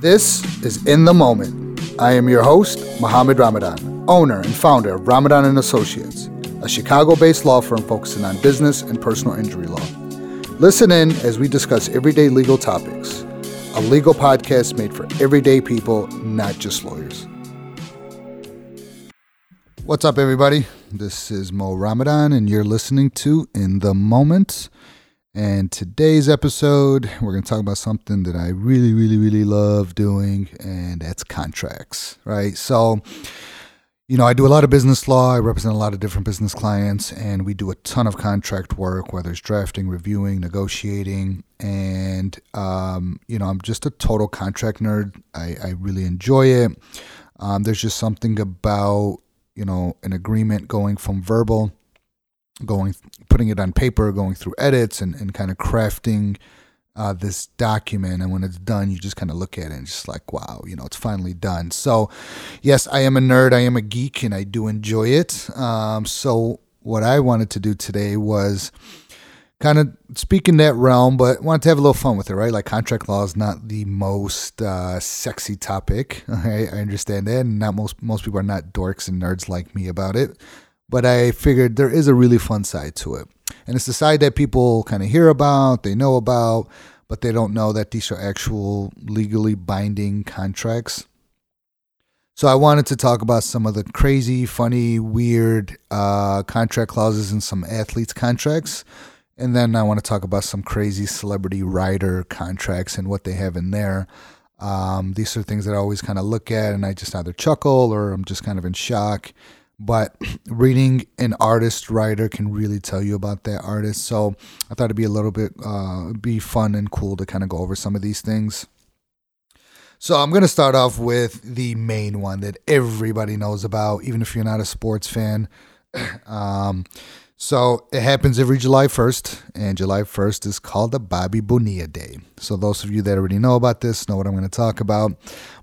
This is In the Moment. I am your host, Mohammed Ramadan, owner and founder of Ramadan and Associates, a Chicago-based law firm focusing on business and personal injury law. Listen in as we discuss everyday legal topics. A legal podcast made for everyday people, not just lawyers. What's up, everybody? This is Mo Ramadan, and you're listening to In the Moment. And today's episode, we're going to talk about something that I really, really, really love doing, and that's contracts, right? So, you know, I do a lot of business law. I represent a lot of different business clients, and we do a ton of contract work, whether it's drafting, reviewing, negotiating. And, um, you know, I'm just a total contract nerd. I, I really enjoy it. Um, there's just something about, you know, an agreement going from verbal going putting it on paper going through edits and, and kind of crafting uh, this document. And when it's done you just kind of look at it and just like wow you know it's finally done. So yes i am a nerd i am a geek and i do enjoy it. Um, so what i wanted to do today was kind of speak in that realm but wanted to have a little fun with it right? Like contract law is not the most uh, sexy topic okay? i understand that and not most most people are not dorks and nerds like me about it but I figured there is a really fun side to it. And it's the side that people kind of hear about, they know about, but they don't know that these are actual legally binding contracts. So I wanted to talk about some of the crazy, funny, weird uh, contract clauses in some athletes' contracts. And then I want to talk about some crazy celebrity rider contracts and what they have in there. Um, these are things that I always kind of look at and I just either chuckle or I'm just kind of in shock but reading an artist rider can really tell you about that artist. So I thought it'd be a little bit uh, be fun and cool to kind of go over some of these things. So I'm gonna start off with the main one that everybody knows about, even if you're not a sports fan. um, so it happens every July 1st, and July 1st is called the Bobby Bonilla Day. So those of you that already know about this know what I'm going to talk about,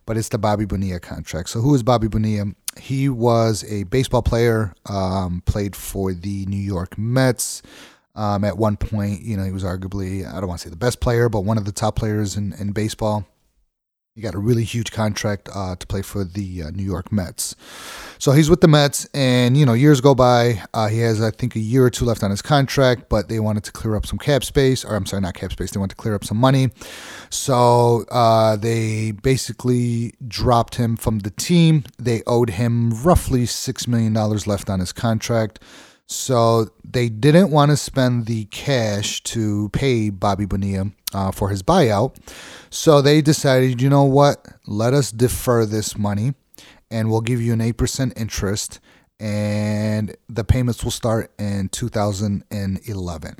but it's the Bobby Bonilla contract. So who is Bobby Bonilla? He was a baseball player, um, played for the New York Mets. Um, at one point, you know, he was arguably, I don't want to say the best player, but one of the top players in, in baseball. He got a really huge contract uh, to play for the uh, New York Mets. So he's with the Mets, and you know, years go by. Uh, he has, I think, a year or two left on his contract, but they wanted to clear up some cap space, or I'm sorry, not cap space. They wanted to clear up some money, so uh, they basically dropped him from the team. They owed him roughly six million dollars left on his contract. So they didn't want to spend the cash to pay Bobby Bonilla uh, for his buyout. So they decided, you know what? Let us defer this money and we'll give you an 8% interest and the payments will start in 2011.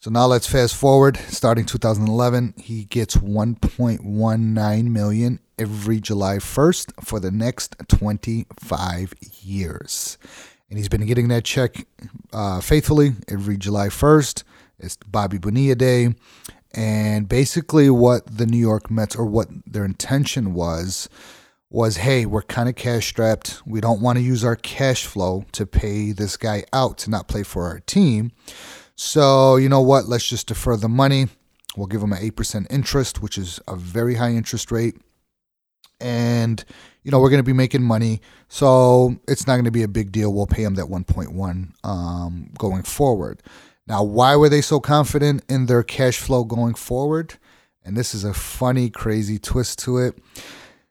So now let's fast forward. Starting 2011, he gets 1.19 million every July 1st for the next 25 years and he's been getting that check uh, faithfully every July 1st. It's Bobby Bonilla Day. And basically, what the New York Mets, or what their intention was, was hey, we're kind of cash strapped. We don't want to use our cash flow to pay this guy out to not play for our team. So, you know what? Let's just defer the money. We'll give him an 8% interest, which is a very high interest rate. And you know, we're going to be making money. So it's not going to be a big deal. We'll pay them that 1.1 um, going forward. Now, why were they so confident in their cash flow going forward? And this is a funny, crazy twist to it.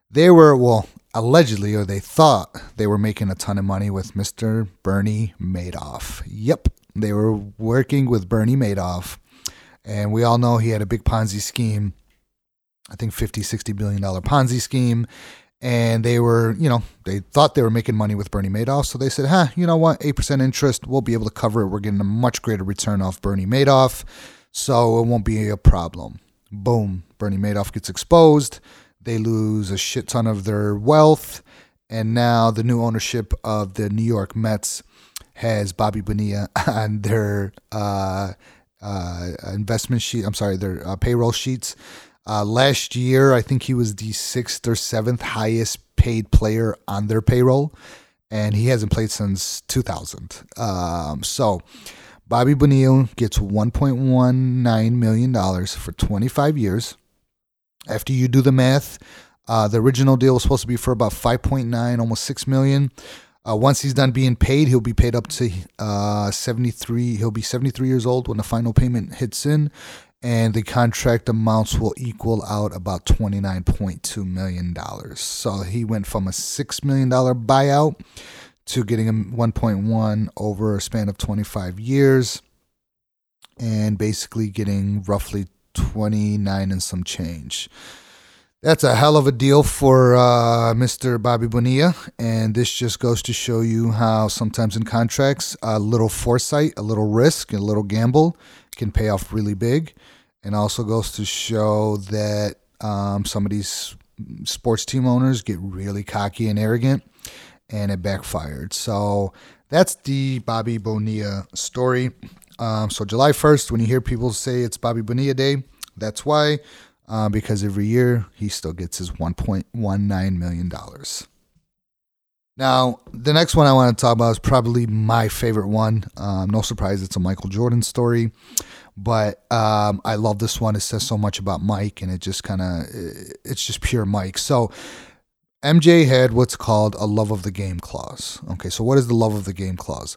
They were, well, allegedly, or they thought they were making a ton of money with Mr. Bernie Madoff. Yep, they were working with Bernie Madoff. And we all know he had a big Ponzi scheme. I think 50, 60 billion dollar Ponzi scheme and they were, you know, they thought they were making money with Bernie Madoff. So they said, huh, you know what, 8% interest, we'll be able to cover it. We're getting a much greater return off Bernie Madoff. So it won't be a problem. Boom, Bernie Madoff gets exposed. They lose a shit ton of their wealth. And now the new ownership of the New York Mets has Bobby Bonilla on their uh, uh, investment sheet. I'm sorry, their uh, payroll sheets. Uh, last year, I think he was the sixth or seventh highest paid player on their payroll, and he hasn't played since 2000. Um, so, Bobby Bonilla gets $1.19 million for 25 years. After you do the math, uh, the original deal was supposed to be for about 5.9, almost 6 million. Uh, once he's done being paid, he'll be paid up to uh, 73. He'll be 73 years old when the final payment hits in, and the contract amounts will equal out about $29.2 million. So he went from a $6 million buyout to getting him 1.1 over a span of 25 years and basically getting roughly 29 and some change. That's a hell of a deal for uh, Mr. Bobby Bonilla. And this just goes to show you how sometimes in contracts, a little foresight, a little risk, a little gamble can pay off really big. And also goes to show that um, some of these sports team owners get really cocky and arrogant, and it backfired. So that's the Bobby Bonilla story. Um, so July 1st, when you hear people say it's Bobby Bonilla Day, that's why. Uh, because every year he still gets his $1.19 million. Now, the next one I want to talk about is probably my favorite one. Um, no surprise, it's a Michael Jordan story. But um, I love this one. It says so much about Mike, and it just kind of, it's just pure Mike. So, MJ had what's called a love of the game clause. Okay, so what is the love of the game clause?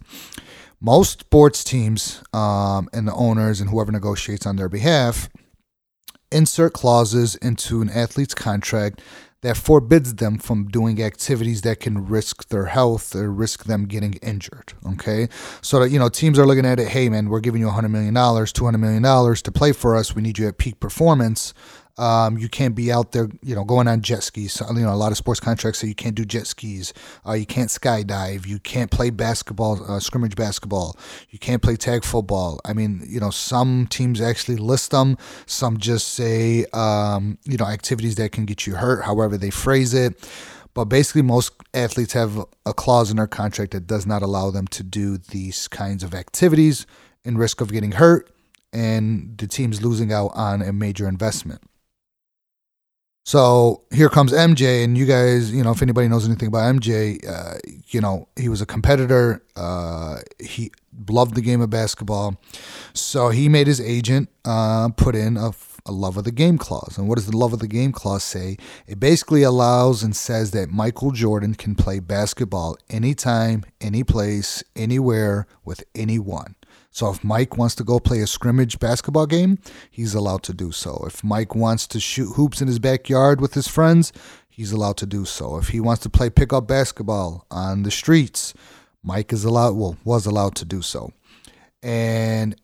Most sports teams um, and the owners and whoever negotiates on their behalf insert clauses into an athlete's contract that forbids them from doing activities that can risk their health or risk them getting injured. Okay. So that, you know, teams are looking at it, hey, man, we're giving you $100 million, $200 million to play for us. We need you at peak performance. Um, you can't be out there, you know, going on jet skis. So, you know, a lot of sports contracts say you can't do jet skis. Uh, you can't skydive. You can't play basketball, uh, scrimmage basketball. You can't play tag football. I mean, you know, some teams actually list them. Some just say, um, you know, activities that can get you hurt, however they phrase it. But basically, most athletes have a clause in their contract that does not allow them to do these kinds of activities in risk of getting hurt and the team's losing out on a major investment. So here comes MJ, and you guys, you know, if anybody knows anything about MJ, uh, you know, he was a competitor. Uh, he loved the game of basketball. So he made his agent uh, put in a, a love of the game clause. And what does the love of the game clause say? It basically allows and says that Michael Jordan can play basketball anytime, any place, anywhere with anyone. So if Mike wants to go play a scrimmage basketball game, he's allowed to do so. If Mike wants to shoot hoops in his backyard with his friends, he's allowed to do so. If he wants to play pickup basketball on the streets, Mike is allowed well was allowed to do so. And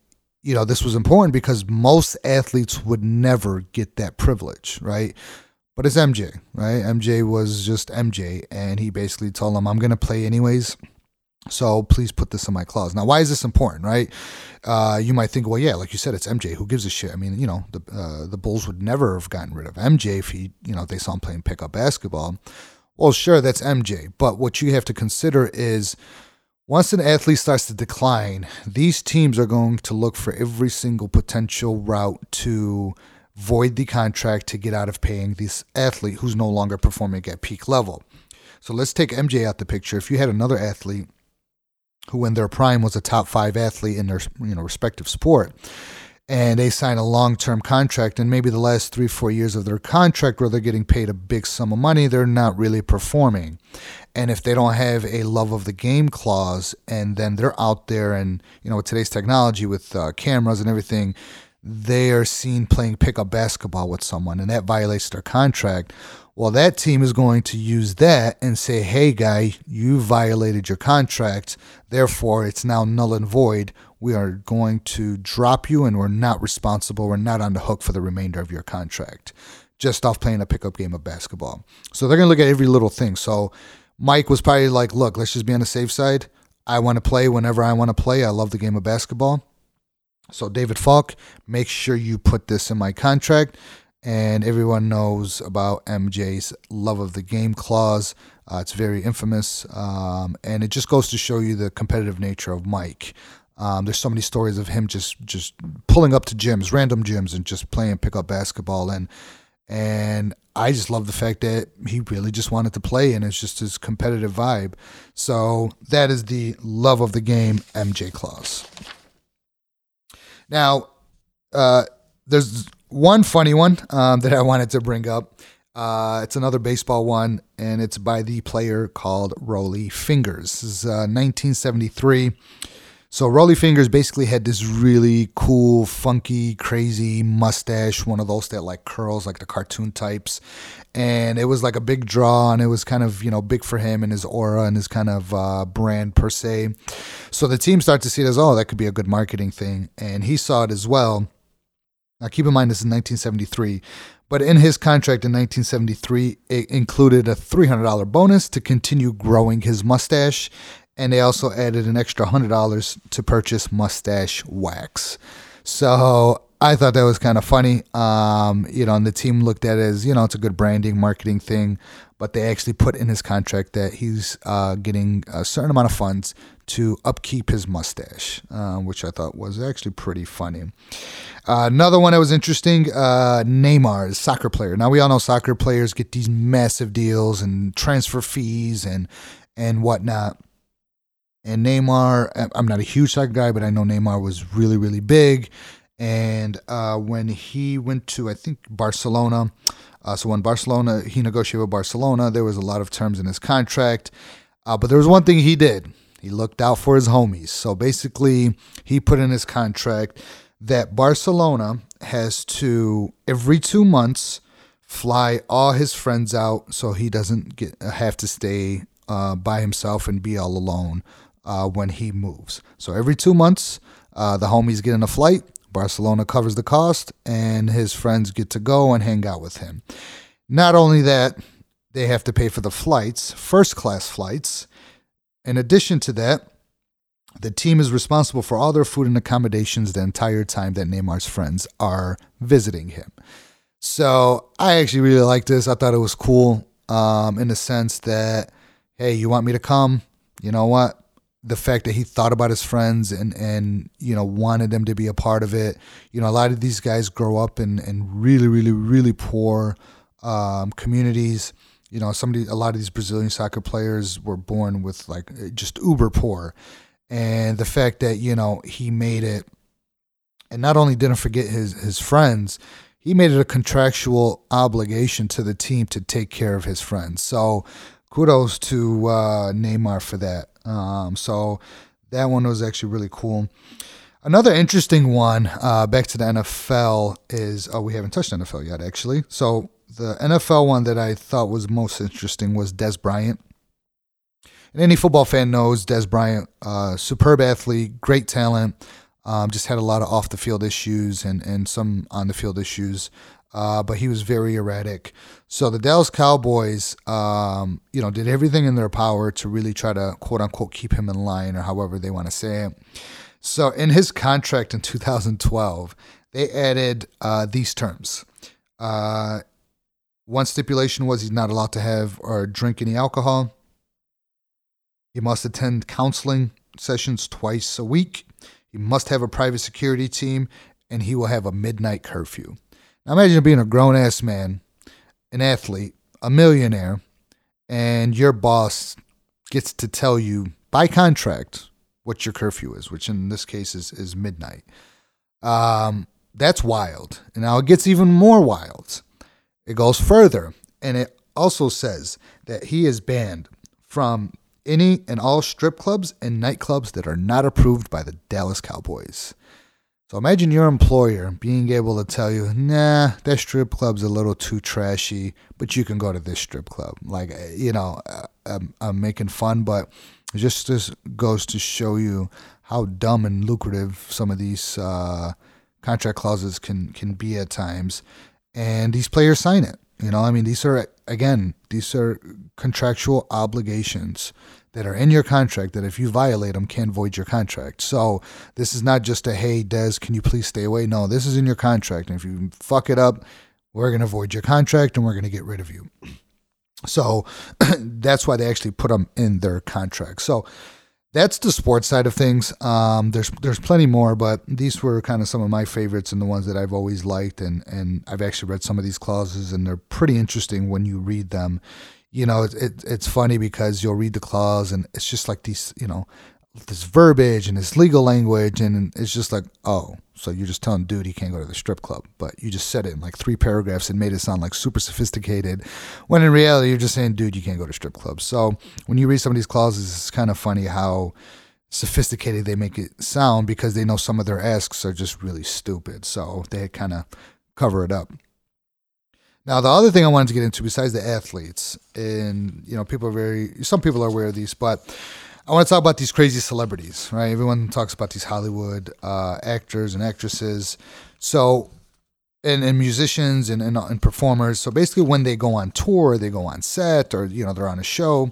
you know, this was important because most athletes would never get that privilege, right? But it's MJ, right? MJ was just MJ and he basically told him I'm going to play anyways. So please put this in my clause. Now, why is this important, right? Uh, you might think, well, yeah, like you said, it's MJ. Who gives a shit? I mean, you know, the uh, the Bulls would never have gotten rid of MJ if he, you know, they saw him playing pickup basketball. Well, sure, that's MJ. But what you have to consider is once an athlete starts to decline, these teams are going to look for every single potential route to void the contract to get out of paying this athlete who's no longer performing at peak level. So let's take MJ out the picture. If you had another athlete who in their prime was a top five athlete in their you know respective sport. And they sign a long-term contract and maybe the last three four years of their contract where they're getting paid a big sum of money they're not really performing. And if they don't have a love of the game clause and then they're out there and you know with today's technology with uh, cameras and everything they are seen playing pickup basketball with someone and that violates their contract well, that team is going to use that and say, hey, guy, you violated your contract. Therefore, it's now null and void. We are going to drop you and we're not responsible. We're not on the hook for the remainder of your contract, just off playing a pickup game of basketball. So they're going to look at every little thing. So Mike was probably like, look, let's just be on the safe side. I want to play whenever I want to play. I love the game of basketball. So, David Falk, make sure you put this in my contract and everyone knows about MJ's love of the game clause. Uh, it's very infamous, um, and it just goes to show you the competitive nature of Mike. Um, there's so many stories of him just just pulling up to gyms, random gyms, and just playing pickup basketball, and and I just love the fact that he really just wanted to play, and it's just his competitive vibe. So that is the love of the game MJ clause. Now, uh, there's one funny one um, that I wanted to bring up. Uh, it's another baseball one, and it's by the player called Rollie Fingers. This is uh, 1973. So Rollie Fingers basically had this really cool, funky, crazy mustache, one of those that like curls like the cartoon types. And it was like a big draw and it was kind of, you know, big for him and his aura and his kind of uh, brand per se. So the team started to see it as, oh, that could be a good marketing thing. And he saw it as well. Now keep in mind this is 1973. But in his contract in 1973, it included a $300 bonus to continue growing his mustache and they also added an extra hundred dollars to purchase mustache wax. So I thought that was kind of funny. Um, you know, and the team looked at it as you know it's a good branding, marketing thing, but they actually put in his contract that he's uh, getting a certain amount of funds to upkeep his mustache, uh, which I thought was actually pretty funny. Uh, another one that was interesting uh, Neymar, soccer player. Now, we all know soccer players get these massive deals and transfer fees and, and whatnot. And Neymar, I'm not a huge soccer guy, but I know Neymar was really, really big. And uh, when he went to, I think, Barcelona, uh, so when Barcelona, he negotiated with Barcelona, there was a lot of terms in his contract. Uh, but there was one thing he did he looked out for his homies. So basically, he put in his contract that Barcelona has to, every two months, fly all his friends out so he doesn't get have to stay uh, by himself and be all alone uh, when he moves. So every two months, uh, the homies get in a flight. Barcelona covers the cost, and his friends get to go and hang out with him. Not only that, they have to pay for the flights, first class flights. In addition to that, the team is responsible for all their food and accommodations the entire time that Neymar's friends are visiting him. So I actually really like this. I thought it was cool um, in the sense that, hey, you want me to come? You know what? the fact that he thought about his friends and and you know wanted them to be a part of it. You know, a lot of these guys grow up in in really really really poor um, communities. You know, somebody a lot of these Brazilian soccer players were born with like just uber poor, and the fact that you know he made it, and not only didn't forget his his friends. He made it a contractual obligation to the team to take care of his friends. So, kudos to uh, Neymar for that. Um, so that one was actually really cool. Another interesting one, uh, back to the NFL, is oh, we haven't touched NFL yet, actually. So the NFL one that I thought was most interesting was Dez Bryant. And any football fan knows Dez Bryant, uh, superb athlete, great talent, um, just had a lot of off the field issues and, and some on the field issues uh, but he was very erratic. So the Dallas Cowboys, um, you know, did everything in their power to really try to quote unquote keep him in line, or however they want to say it. So in his contract in 2012, they added uh, these terms. Uh, one stipulation was he's not allowed to have or drink any alcohol. He must attend counseling sessions twice a week. He must have a private security team, and he will have a midnight curfew. Now imagine being a grown ass man, an athlete, a millionaire, and your boss gets to tell you by contract what your curfew is, which in this case is, is midnight. Um, that's wild. And now it gets even more wild. It goes further, and it also says that he is banned from any and all strip clubs and nightclubs that are not approved by the Dallas Cowboys. So imagine your employer being able to tell you, nah, that strip club's a little too trashy, but you can go to this strip club. Like, eh, you know, uh, I'm, I'm making fun, but just, this goes to show you how dumb and lucrative some of these uh, contract clauses can, can be at times. And these players sign it. You know, I mean, these are, again, these are contractual obligations that are in your contract that if you violate them can void your contract. So this is not just a hey Dez, can you please stay away? No, this is in your contract, and if you fuck it up, we're gonna void your contract and we're gonna get rid of you. So that's why they actually put them in their contract. So that's the sports side of things. Um, there's there's plenty more, but these were kind of some of my favorites and the ones that I've always liked, and and I've actually read some of these clauses, and they're pretty interesting when you read them you know, it, it, it's funny because you'll read the clause and it's just like these, you know, this verbiage and this legal language, and it's just like, oh, so you're just telling dude he can't go to the strip club, but you just said it in like three paragraphs and made it sound like super sophisticated, when in reality you're just saying, dude, you can't go to strip clubs. So when you read some of these clauses, it's kind of funny how sophisticated they make it sound because they know some of their asks are just really stupid. So they kind of cover it up. Now, the other thing I wanted to get into, besides the athletes, and you know, people are very, some people are aware of these, but I want to talk about these crazy celebrities, right? Everyone talks about these Hollywood uh, actors and actresses. So, and, and musicians and, and, and performers. So basically, when they go on tour, they go on set, or you know, they're on a show.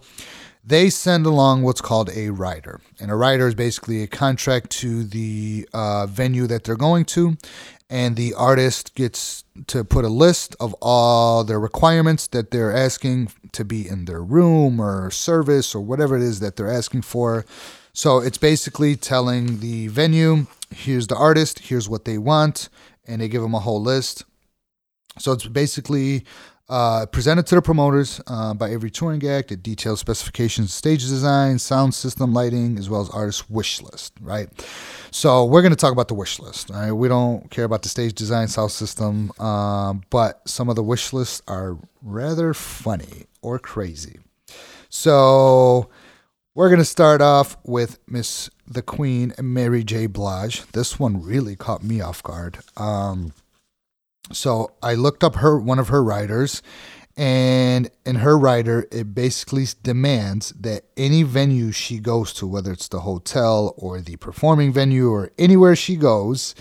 They send along what's called a rider, and a rider is basically a contract to the uh, venue that they're going to, and the artist gets to put a list of all their requirements that they're asking to be in their room or service or whatever it is that they're asking for. So it's basically telling the venue, here's the artist, here's what they want, and they give them a whole list. So it's basically uh, presented to the promoters uh, by every touring act. It details specifications, stage design, sound system, lighting, as well as artist wish list. Right. So we're going to talk about the wish list. Right? We don't care about the stage design, sound system, um, but some of the wish lists are rather funny or crazy. So we're going to start off with Miss the Queen Mary J. Blige. This one really caught me off guard. Um, so I looked up her one of her riders, and in her rider, it basically demands that any venue she goes to, whether it's the hotel or the performing venue or anywhere she goes,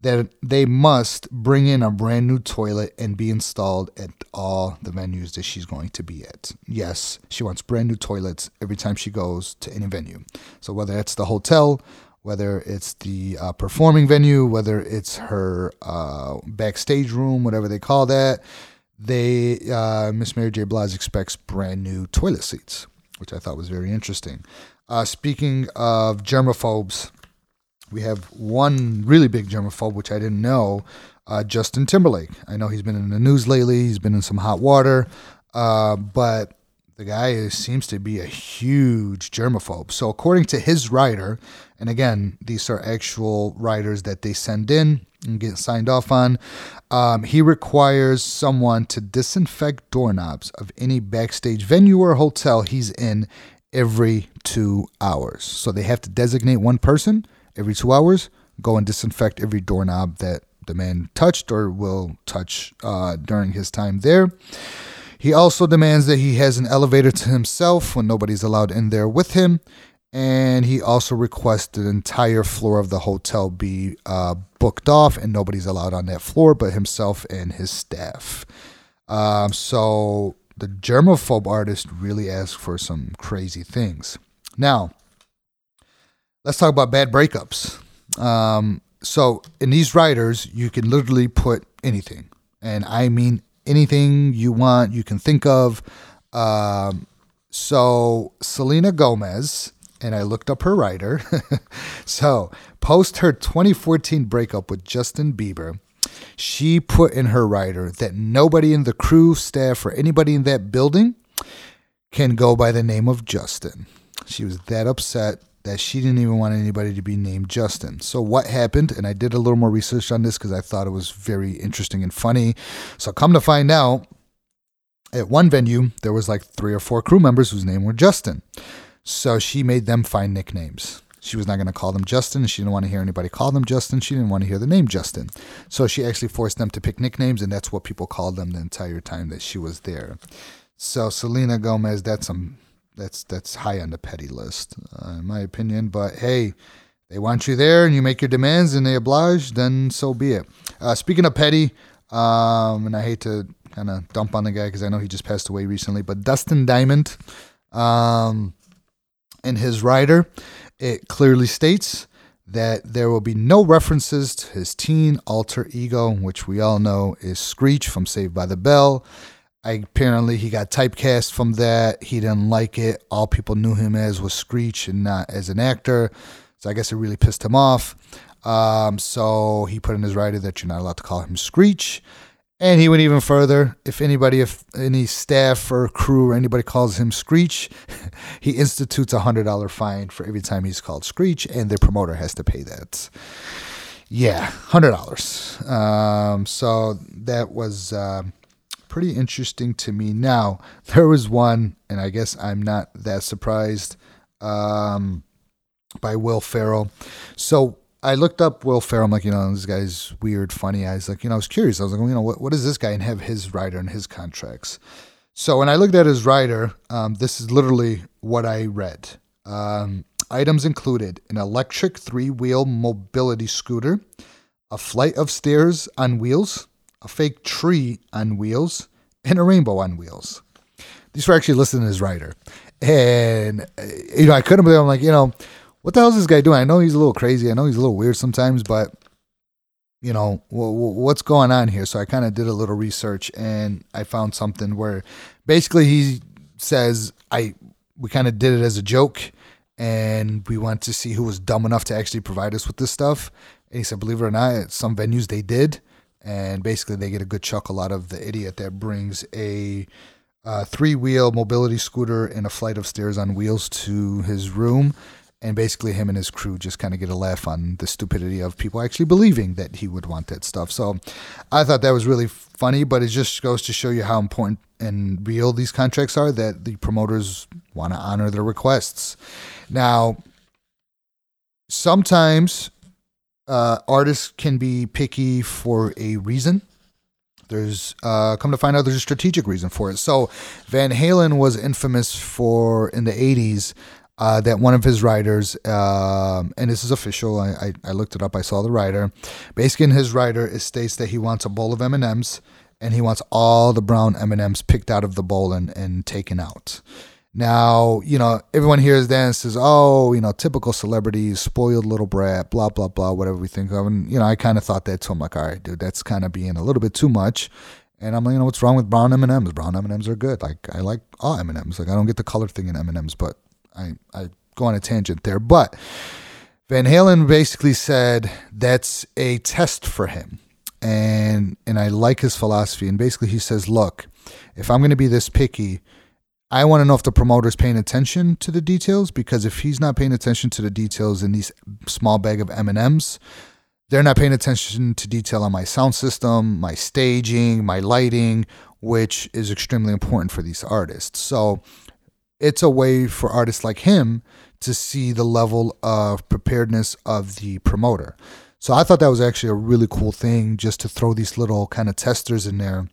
that they must bring in a brand new toilet and be installed at all the venues that she's going to be at. Yes, she wants brand new toilets every time she goes to any venue. So whether it's the hotel whether it's the uh, performing venue, whether it's her uh, backstage room, whatever they call that, they uh, Miss Mary J. Blige expects brand new toilet seats, which I thought was very interesting. Uh, speaking of germaphobes, we have one really big germaphobe, which I didn't know, uh, Justin Timberlake. I know he's been in the news lately. He's been in some hot water, uh, but the guy seems to be a huge germaphobe. So, according to his rider, and again, these are actual riders that they send in and get signed off on, um, he requires someone to disinfect doorknobs of any backstage venue or hotel he's in every two hours. So, they have to designate one person every two hours, go and disinfect every doorknob that the man touched or will touch uh, during his time there. He also demands that he has an elevator to himself when nobody's allowed in there with him. And he also requests the entire floor of the hotel be uh, booked off and nobody's allowed on that floor but himself and his staff. Um, so the germaphobe artist really asks for some crazy things. Now, let's talk about bad breakups. Um, so in these riders, you can literally put anything, and I mean anything you want, you can think of. Um, so Selena Gomez, and I looked up her rider. so post her 2014 breakup with Justin Bieber, she put in her rider that nobody in the crew, staff, or anybody in that building can go by the name of Justin. She was that upset that she didn't even want anybody to be named Justin. So what happened? And I did a little more research on this because I thought it was very interesting and funny. So come to find out, at one venue there was like three or four crew members whose name were Justin. So she made them find nicknames. She was not going to call them Justin. She didn't want to hear anybody call them Justin. She didn't want to hear the name Justin. So she actually forced them to pick nicknames, and that's what people called them the entire time that she was there. So Selena Gomez, that's some that's that's high on the petty list, uh, in my opinion. But hey, they want you there, and you make your demands, and they oblige. Then so be it. Uh, speaking of petty, um, and I hate to kind of dump on the guy because I know he just passed away recently, but Dustin Diamond, um, in his rider, it clearly states that there will be no references to his teen alter ego, which we all know is Screech from Saved by the Bell. I, apparently he got typecast from that. He didn't like it. All people knew him as was Screech and not as an actor. So I guess it really pissed him off. Um, so he put in his rider that you're not allowed to call him Screech. And he went even further. If anybody, if any staff or crew or anybody calls him Screech, he institutes a hundred dollar fine for every time he's called Screech, and the promoter has to pay that. Yeah, hundred dollars. Um, so that was uh, pretty interesting to me. Now there was one, and I guess I'm not that surprised. Um, by Will Ferrell. So I looked up Will Ferrell. I'm like, you know, this guy's weird, funny. I was like, you know, I was curious. I was like, well, you know, what, what is this guy and have his rider and his contracts? So when I looked at his rider, um, this is literally what I read. Um, items included an electric three wheel mobility scooter, a flight of stairs on wheels, a fake tree on wheels, and a rainbow on wheels. These were actually listed in his rider. And, uh, you know, I couldn't believe I'm like, you know, what the hell is this guy doing? I know he's a little crazy. I know he's a little weird sometimes, but you know w- w- what's going on here so i kind of did a little research and i found something where basically he says i we kind of did it as a joke and we went to see who was dumb enough to actually provide us with this stuff and he said believe it or not at some venues they did and basically they get a good chuckle out of the idiot that brings a uh, three wheel mobility scooter and a flight of stairs on wheels to his room and basically him and his crew just kind of get a laugh on the stupidity of people actually believing that he would want that stuff. So I thought that was really funny, but it just goes to show you how important and real these contracts are that the promoters want to honor their requests. Now, sometimes uh, artists can be picky for a reason. There's uh, come to find out there's a strategic reason for it. So Van Halen was infamous for in the 80s uh, that one of his riders, um, and this is official. I, I, I, looked it up. I saw the rider. Basically, in his rider, it states that he wants a bowl of M and M's, and he wants all the brown M and M's picked out of the bowl and, and taken out. Now, you know, everyone hears that and says, "Oh, you know, typical celebrities, spoiled little brat, blah blah blah, whatever we think of." And you know, I kind of thought that too. I'm like, "All right, dude, that's kind of being a little bit too much." And I'm like, you know, what's wrong with brown M and M's? Brown M and M's are good. Like, I like all M and M's. Like, I don't get the color thing in M and M's, but I, I go on a tangent there, but Van Halen basically said that's a test for him. And and I like his philosophy. And basically he says, look, if I'm gonna be this picky, I want to know if the promoter's paying attention to the details because if he's not paying attention to the details in these small bag of M&Ms, they're not paying attention to detail on my sound system, my staging, my lighting, which is extremely important for these artists. So it's a way for artists like him to see the level of preparedness of the promoter. So I thought that was actually a really cool thing just to throw these little kind of testers in there.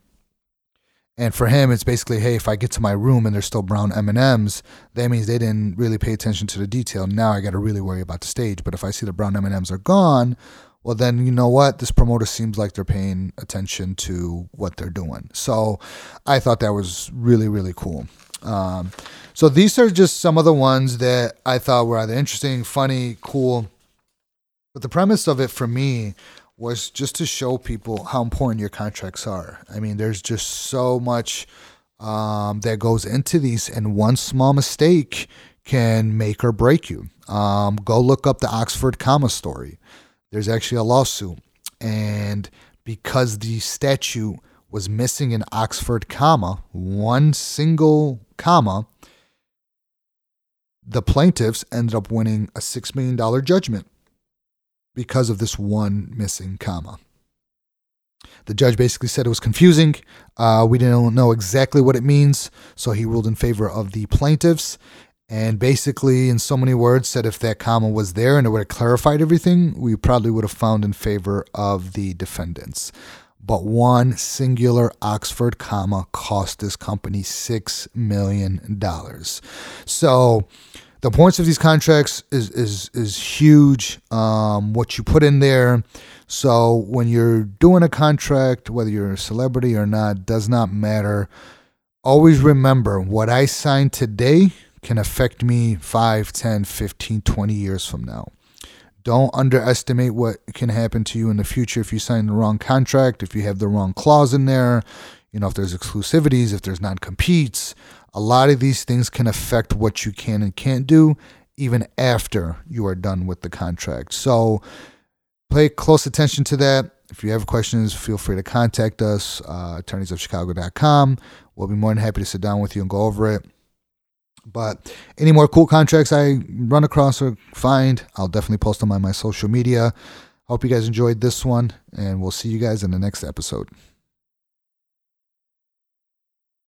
And for him, it's basically, hey, if I get to my room and there's still brown M and M's, that means they didn't really pay attention to the detail. Now I got to really worry about the stage. But if I see the brown M and M's are gone, well, then you know what? This promoter seems like they're paying attention to what they're doing. So I thought that was really, really cool. Um, so these are just some of the ones that I thought were either interesting, funny, cool. But the premise of it for me was just to show people how important your contracts are. I mean, there's just so much um, that goes into these, and one small mistake can make or break you. Um, go look up the Oxford comma story. There's actually a lawsuit, and because the statute was missing an Oxford comma, one single comma, the plaintiffs ended up winning a $6 million judgment because of this one missing comma. The judge basically said it was confusing. Uh, we didn't know exactly what it means, so he ruled in favor of the plaintiffs. And basically, in so many words, said if that comma was there and it would have clarified everything, we probably would have found in favor of the defendants but one singular Oxford comma cost this company $6 million. So the points of these contracts is, is, is huge. Um, what you put in there. So when you're doing a contract, whether you're a celebrity or not, does not matter. Always remember what I sign today can affect me 5, 10, 15, 20 years from now. Don't underestimate what can happen to you in the future if you sign the wrong contract, if you have the wrong clause in there, you know, if there's exclusivities, if there's non competes. A lot of these things can affect what you can and can't do even after you are done with the contract. So pay close attention to that. If you have questions, feel free to contact us, uh, attorneysofchicago.com. We'll be more than happy to sit down with you and go over it. But any more cool contracts I run across or find, I'll definitely post them on my social media. Hope you guys enjoyed this one, and we'll see you guys in the next episode.